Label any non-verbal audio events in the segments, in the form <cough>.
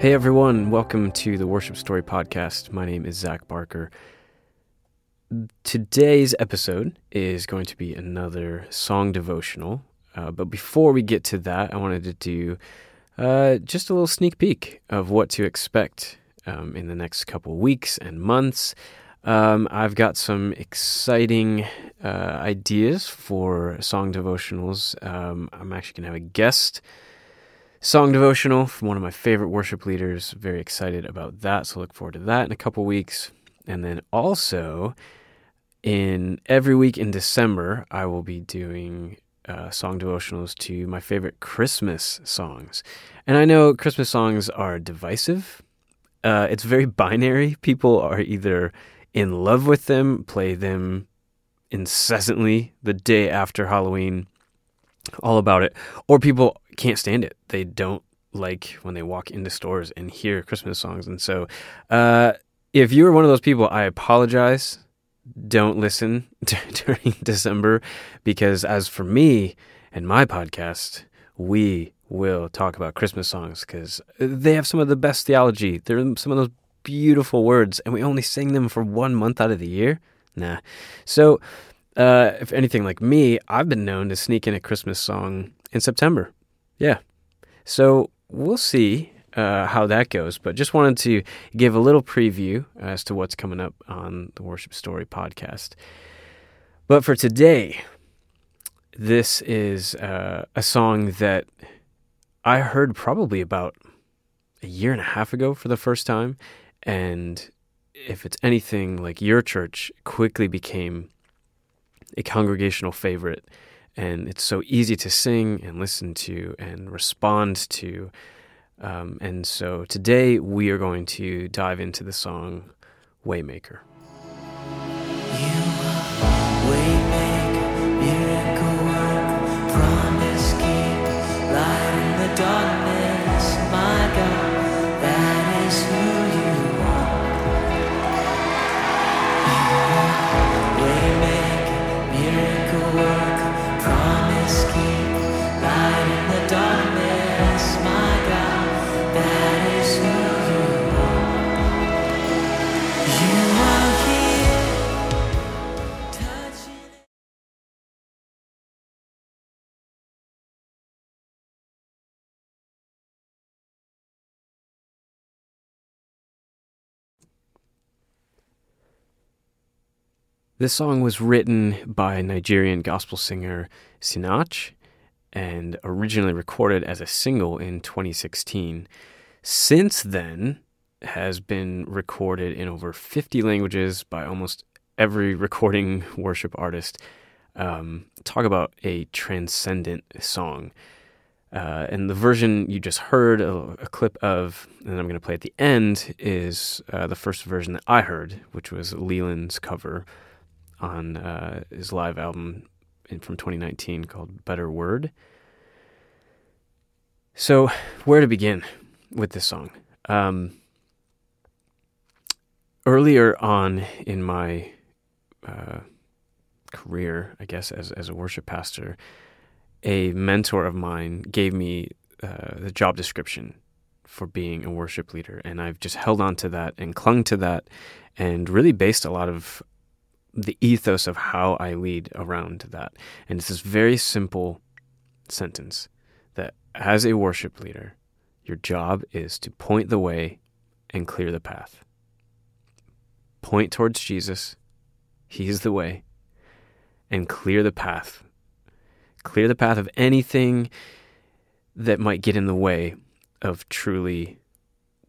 Hey everyone, welcome to the Worship Story Podcast. My name is Zach Barker. Today's episode is going to be another song devotional. Uh, but before we get to that, I wanted to do uh, just a little sneak peek of what to expect um, in the next couple weeks and months. Um, I've got some exciting uh, ideas for song devotionals. Um, I'm actually going to have a guest song devotional from one of my favorite worship leaders. Very excited about that. So look forward to that in a couple weeks. And then also, in every week in December, I will be doing uh, song devotionals to my favorite Christmas songs. And I know Christmas songs are divisive. Uh, it's very binary. People are either in love with them, play them incessantly the day after Halloween, all about it, or people can't stand it. They don't like when they walk into stores and hear Christmas songs. And so, uh, if you are one of those people, I apologize. Don't listen <laughs> during December because, as for me and my podcast, we will talk about Christmas songs because they have some of the best theology. They're some of those beautiful words, and we only sing them for one month out of the year. Nah. So, uh, if anything like me, I've been known to sneak in a Christmas song in September. Yeah. So we'll see uh, how that goes, but just wanted to give a little preview as to what's coming up on the Worship Story podcast. But for today, this is uh, a song that I heard probably about a year and a half ago for the first time. And if it's anything like your church, quickly became a congregational favorite and it's so easy to sing and listen to and respond to. Um, and so today we are going to dive into the song Waymaker. This song was written by Nigerian gospel singer Sinach and originally recorded as a single in 2016. Since then, has been recorded in over 50 languages by almost every <laughs> recording worship artist. Um, talk about a transcendent song. Uh, and the version you just heard a, a clip of, and I'm going to play at the end, is uh, the first version that I heard, which was Leeland's cover on uh, his live album from 2019 called Better Word. So, where to begin with this song? Um, earlier on in my uh, career, I guess, as, as a worship pastor, a mentor of mine gave me uh, the job description for being a worship leader. And I've just held on to that and clung to that and really based a lot of the ethos of how I lead around that. And it's this very simple sentence that as a worship leader, your job is to point the way and clear the path. Point towards Jesus, He is the way, and clear the path. Clear the path of anything that might get in the way of truly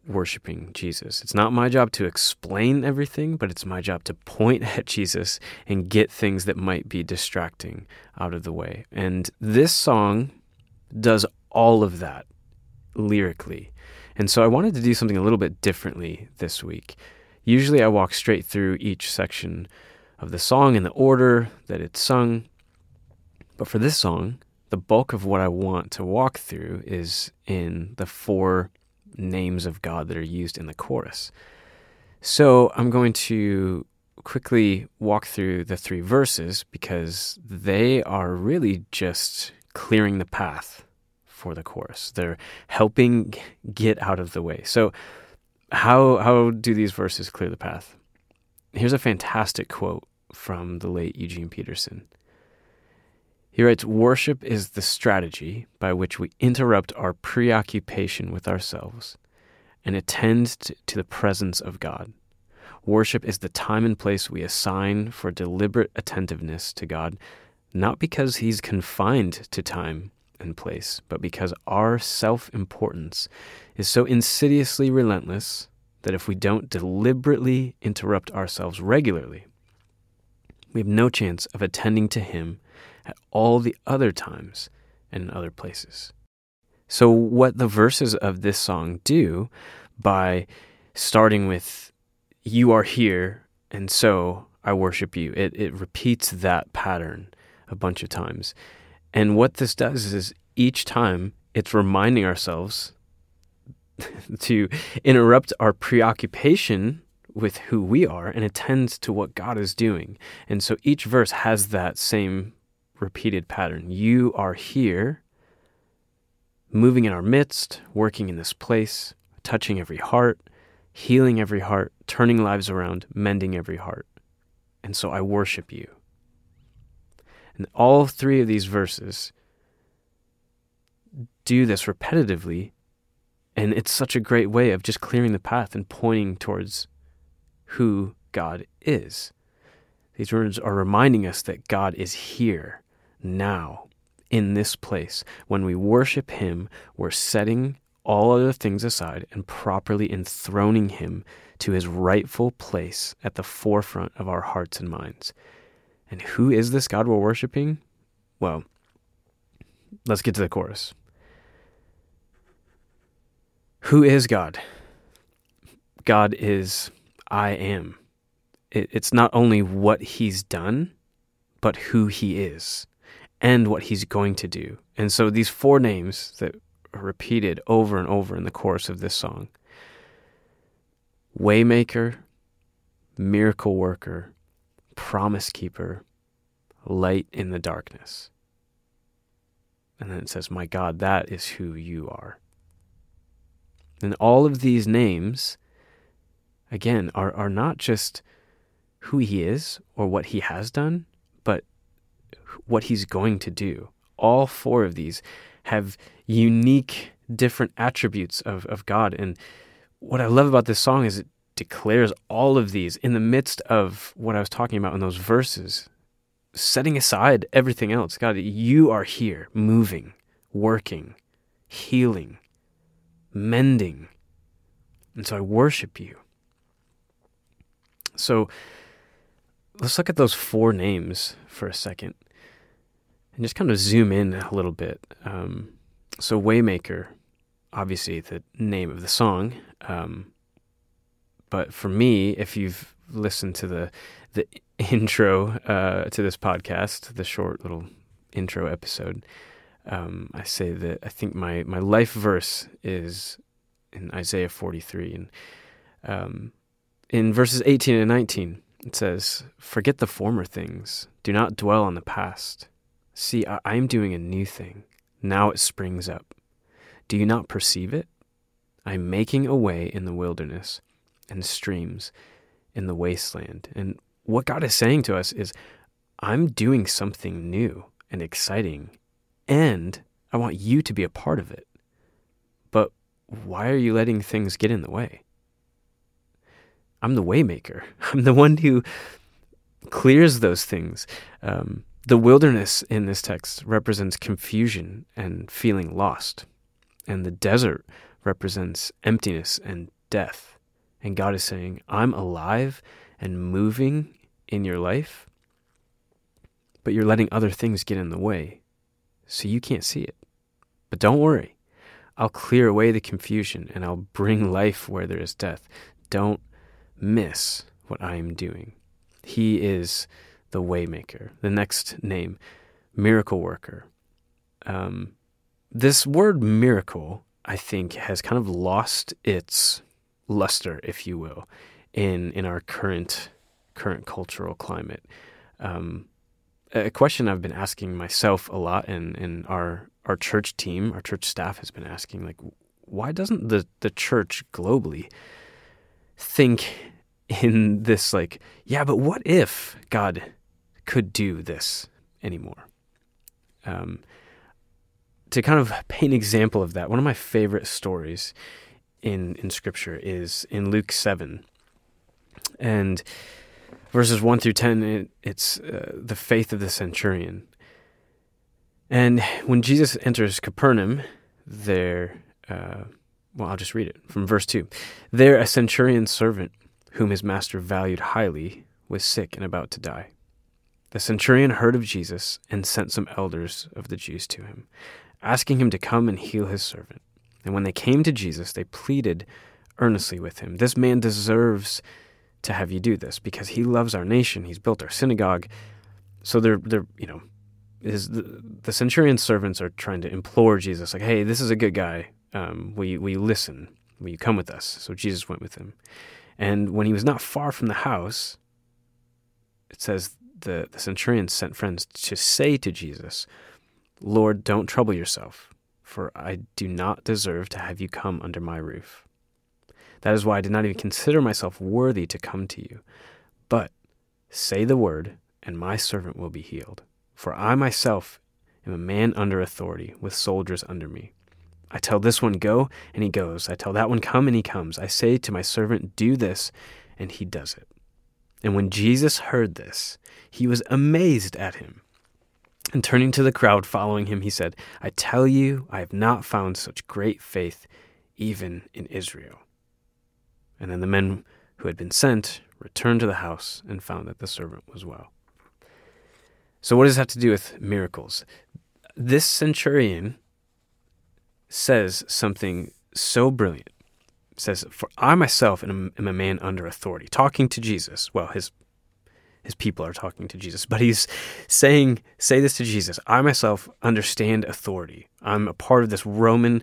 worshiping Jesus. It's not my job to explain everything, but it's my job to point <laughs> at Jesus and get things that might be distracting out of the way. And this song does all of that lyrically. And so I wanted to do something a little bit differently this week. Usually I walk straight through each section of the song in the order that it's sung. But for this song, the bulk of what I want to walk through is in the four names of God that are used in the chorus. So I'm going to quickly walk through the three verses because they are really just clearing the path for the chorus. They're helping get out of the way. So, how how do these verses clear the path? Here's a fantastic quote from the late Eugene Peterson. He writes Worship is the strategy by which we interrupt our preoccupation with ourselves and attend to the presence of God. Worship is the time and place we assign for deliberate attentiveness to God, not because He's confined to time and place, but because our self importance is so insidiously relentless that if we don't deliberately interrupt ourselves regularly, we have no chance of attending to Him at all the other times and in other places. So, what the verses of this song do by starting with, You are here, and so I worship you, it, it repeats that pattern a bunch of times. And what this does is each time it's reminding ourselves <laughs> to interrupt our preoccupation with who we are and attend to what God is doing. And so each verse has that same repeated pattern. You are here, moving in our midst, working in this place, touching every heart, healing every heart, turning lives around, mending every heart. And so I worship you. And all three of these verses do this repetitively. And it's such a great way of just clearing the path and pointing towards who God is. These words are reminding us that God is here, now, in this place. When we worship Him, we're setting all other things aside and properly enthroning Him to His rightful place at the forefront of our hearts and minds. And who is this God we're worshiping? Well, let's get to the chorus. Who is God? God is I am. It's not only what he's done, but who he is and what he's going to do. And so these four names that are repeated over and over in the chorus of this song Waymaker, Miracle Worker, Promise Keeper, Light in the Darkness. And then it says, My God, that is who you are. And all of these names, again, are, are not just who he is or what he has done, what he's going to do. All four of these have unique, different attributes of, of God. And what I love about this song is it declares all of these in the midst of what I was talking about in those verses, setting aside everything else. God, you are here, moving, working, healing, mending. And so I worship you. So let's look at those four names for a second and just kind of zoom in a little bit. Um, so, Waymaker, obviously the name of the song. Um, but for me, if you've listened to the the <laughs> intro uh, to this podcast, the short little intro episode, um, I say that I think my, my life verse is in Isaiah 43. And um, in verses 18 and 19, it says, Forget the former things, do not dwell on the past. See, I, am doing a new thing. Now it springs up. Do you not perceive it? I am making a way in the wilderness and streams in the wasteland. And what God is saying to us is, I'm doing something new and exciting and I want you to be a part of it. But why are you letting things get in the way? I'm the waymaker. <laughs> I'm the one who clears those things. Um, the wilderness in this text represents confusion and feeling lost, and the desert represents emptiness and death. And God is saying, I'm alive and moving in your life, but you're letting other things get in the way so you can't see it. But don't worry, I'll clear away the confusion and I'll bring life where there is death. Don't miss what I am doing. He is the waymaker. The next name, miracle worker. Um, this word miracle, I think, has kind of lost its luster, if you will, in in our current current cultural climate. Um, a question I've been asking myself a lot in, in our our church team, our church staff has been asking, like, why doesn't the, the church globally think in this, like, yeah, but what if God could do this anymore? Um, to kind of <laughs> paint an example of that, one of my favorite stories in, in Scripture is in Luke 7. And verses 1 through 10, it, it's uh, the faith of the centurion. And when Jesus enters Capernaum, there, uh, well, I'll just read it from verse 2. There, a centurion's servant, whom his master valued highly, was sick and about to die. The centurion heard of Jesus and sent some elders of the Jews to him, asking him to come and heal his servant. And when they came to Jesus, they pleaded earnestly with him, This man deserves to have you do this because he loves our nation. He's built our synagogue. So they're, they're you know, is the, the centurion's servants are trying to implore Jesus, like, hey, this is a good guy. Um, will, you, will you listen? Will you come with us? So Jesus went with him. And when he was not far from the house, it says the, the centurion sent friends to say to Jesus, Lord, don't trouble yourself, for I do not deserve to have you come under my roof. That is why I did not even consider myself worthy to come to you. But say the word, and my servant will be healed. For I myself am a man under authority, with soldiers under me. I tell this one, Go, and he goes. I tell that one, Come, and he comes. I say to my servant, Do this, and he does it. And when Jesus heard this, he was amazed at him. And turning to the crowd following him, he said, I tell you, I have not found such great faith even in Israel. And then the men who had been sent returned to the house and found that the servant was well. So, what does that have to do with miracles? This centurion says something so brilliant. Says, "For I myself am, am a man under authority." Talking to Jesus. Well, his his people are talking to Jesus, but he's saying, "Say this to Jesus. I myself understand authority. I'm a part of this Roman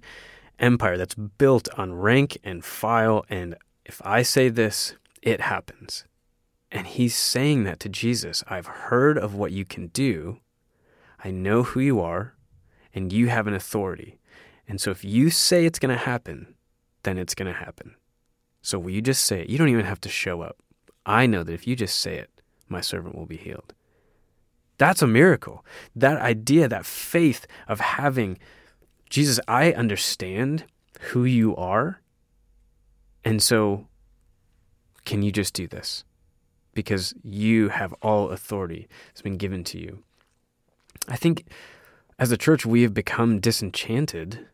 empire that's built on rank and file, and if I say this, it happens." And he's saying that to Jesus I've heard of what you can do, I know who you are, and you have an authority. And so if you say it's going to happen, then it's going to happen. So will you just say it? You don't even have to show up. I know that if you just say it, my servant will be healed. That's a miracle. That idea, that faith of having Jesus, I understand who you are. And so, can you just do this? because you have all authority that's been given to you. I think as a church, we have become disenchanted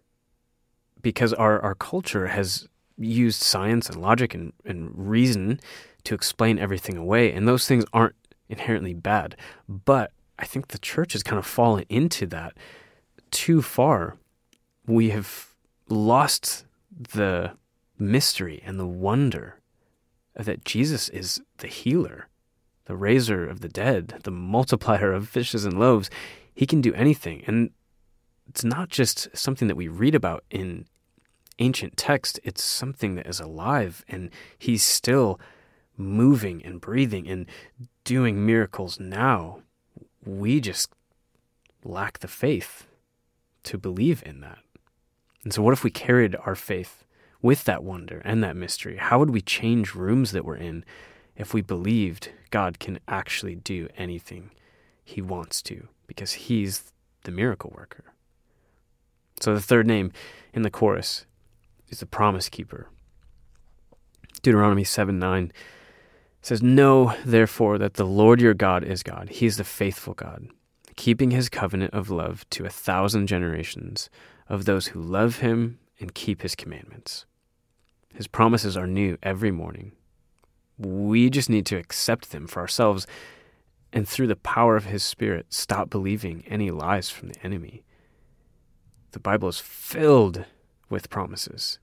because our, our culture has used science and logic and, and reason to explain everything away. And those things aren't inherently bad. But I think the church has kind of fallen into that too far. We have lost the mystery and the wonder that Jesus is the healer, the raiser of the dead, the multiplier of fishes and loaves. He can do anything. And it's not just something that we read about in ancient text, it's something that is alive and he's still moving and breathing and doing miracles now. We just lack the faith to believe in that. And so, what if we carried our faith with that wonder and that mystery? How would we change rooms that we're in if we believed God can actually do anything he wants to because he's the miracle worker? So the third name in the chorus is the promise keeper. Deuteronomy 7 9 says, Know therefore that the Lord your God is God. He is the faithful God, keeping his covenant of love to a thousand generations of those who love him and keep his commandments. His promises are new every morning. We just need to accept them for ourselves and through the power of His Spirit, stop believing any lies from the enemy. The Bible is filled with promises.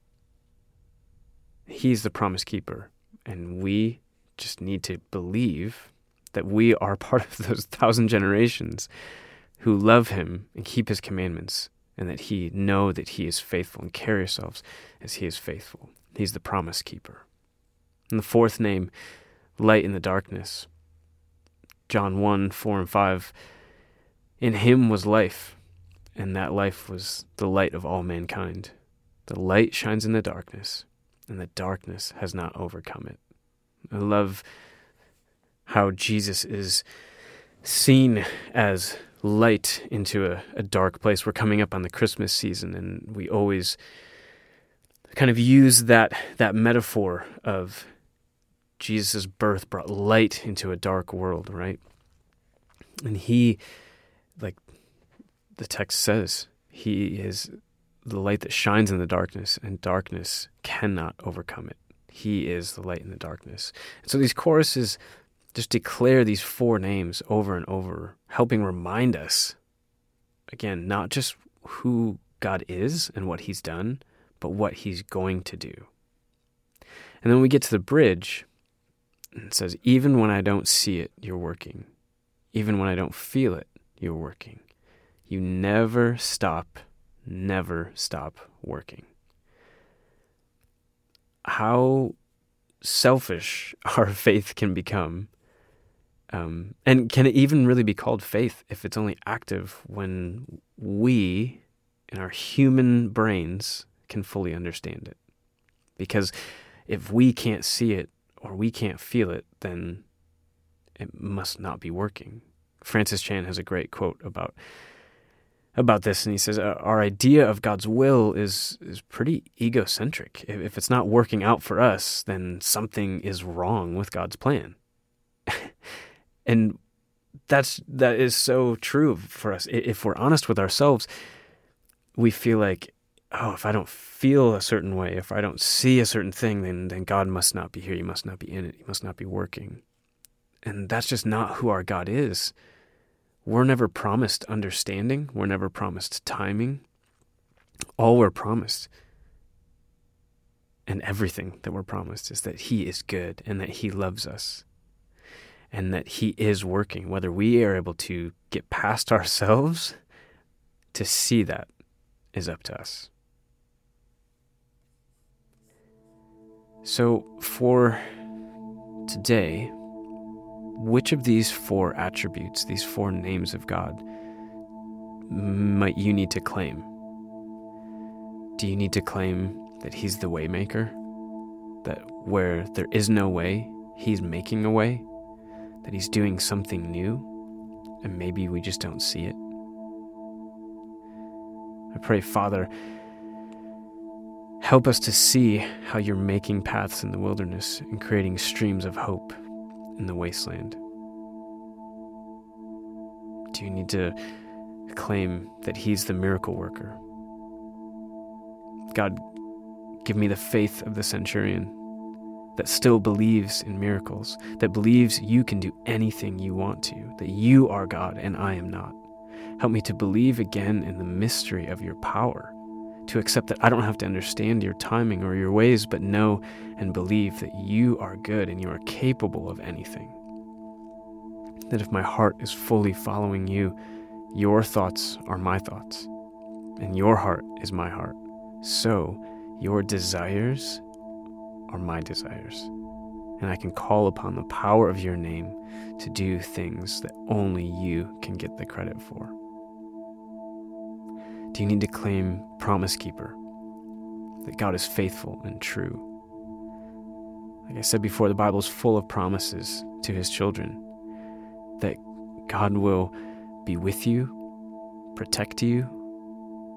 He's the promise keeper, and we just need to believe that we are <laughs> part of those thousand generations who love Him and keep His commandments, and that He know that He is faithful and carry ourselves as He is faithful. He's the promise keeper. And the fourth name, light in the darkness. John 1 4 and 5. In him was life, and that life was the light of all mankind. The light shines in the darkness, and the darkness has not overcome it. I love how Jesus is seen as light into a, a, dark place. We're coming up on the Christmas season, and we always kind of use that that metaphor of Jesus' birth brought light into a dark world, right? And he, like the text says, he is the light that shines in the darkness, and darkness cannot overcome it. He is the light in the darkness. And so these choruses just declare these four names over and over, helping remind us, again, not just who God is and what He's done, but what He's going to do. And then we get to the bridge, and it says, Even when I don't see it, you're working. Even when I don't feel it, you're working. You never stop, never stop working. How selfish <laughs> our faith can become um, and can it even really be called faith if it's only active when we, in our human brains, can fully understand it? Because if we can't see it or we can't feel it, then it must not be working. Francis Chan has a great quote about about this, and he says uh, our idea of God's will is is pretty egocentric. If, if it's not working out for us, then something is wrong with God's plan. <laughs> And that's that is so true for us. If we're honest with ourselves, we feel like, oh, if I don't feel a certain way, if I don't see a certain thing, then then God must not be here. He must not be in it. He must not be working. And that's just not who our God is. We're never promised understanding. We're never promised timing. All we're promised and everything that we're promised is that He is good and that He loves us and that He is working. Whether we are able to get past <laughs> ourselves to see that is up to us. So, for today, which of these four attributes, these four names of God, might you need to claim? Do you need to claim that He's the waymaker? That where there is no way, He's making a way? that He's doing something new, and maybe we just don't see it. I pray, Father, help us to see how you're making paths in the wilderness and creating streams of hope in the wasteland. Do you need to claim that He's the miracle worker? God, give me the faith of the centurion that still believes in miracles, that believes you can do anything you want to, that you are God and I am not. Help me to believe again in the mystery of your power, to accept that I don't have to understand your timing or your ways, but know and believe that you are good and you are capable of anything. That if my heart is fully following you, your thoughts are my thoughts, and your heart is my heart. So, your desires are my desires. And I can call upon the power of your name to do things that only you can get the credit for. Do you need to claim Promise Keeper? That God is faithful and true. Like I said before, the Bible is full of promises to his children that God will be with you, protect you,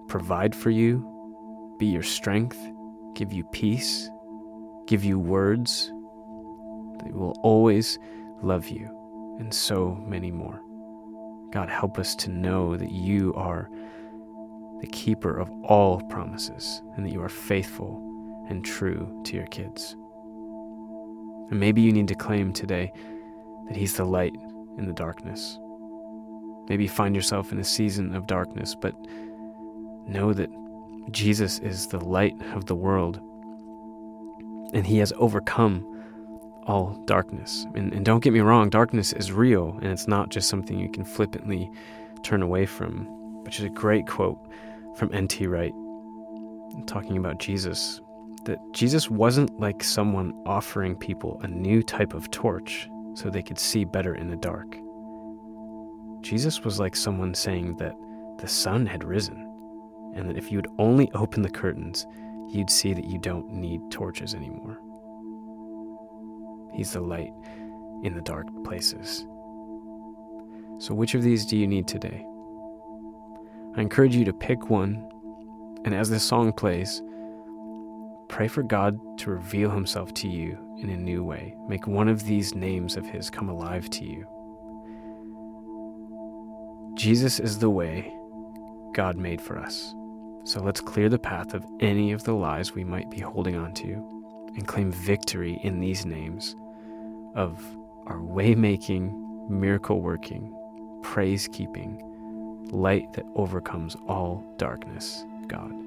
provide for you, be your strength, give you peace, give you words. They will always love you, and so many more. God, help us to know that you are the keeper of all promises and that you are faithful and true to your kids. And maybe you need to claim today that He's the light in the darkness. Maybe you find yourself in a season of darkness, but know that Jesus is the light of the world and he has overcome all darkness. And, and, don't get me wrong, darkness is real, and it's not just something you can flippantly turn away from, which is a great quote from N.T. Wright talking about Jesus. That Jesus wasn't like someone offering people a new type of torch so they could see better in the dark. Jesus was like someone saying that the sun had risen, and that if you would only open the curtains, you'd see that you don't need torches anymore. He's the light in the dark places. So, which of these do you need today? I encourage you to pick one, and as this song plays, pray for God to reveal Himself to you in a new way. Make one of these names of His come alive to you. Jesus is the way God made for us. So let's clear the path of any of the lies we might be holding on to and claim victory in these names of our way making, miracle working, praise keeping, light that overcomes all darkness, God.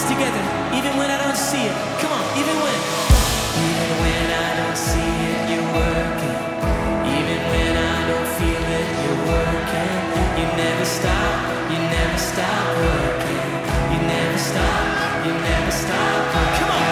this together, even when I don't see it. Come on, even when. Even when I don't see it, you're working. Even when I don't feel it, you're working. You never stop, you never stop working. You never stop, you never stop. Working. Come on.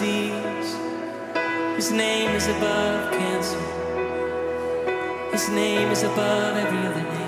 Disease. His name is above cancer. His name is above every other name.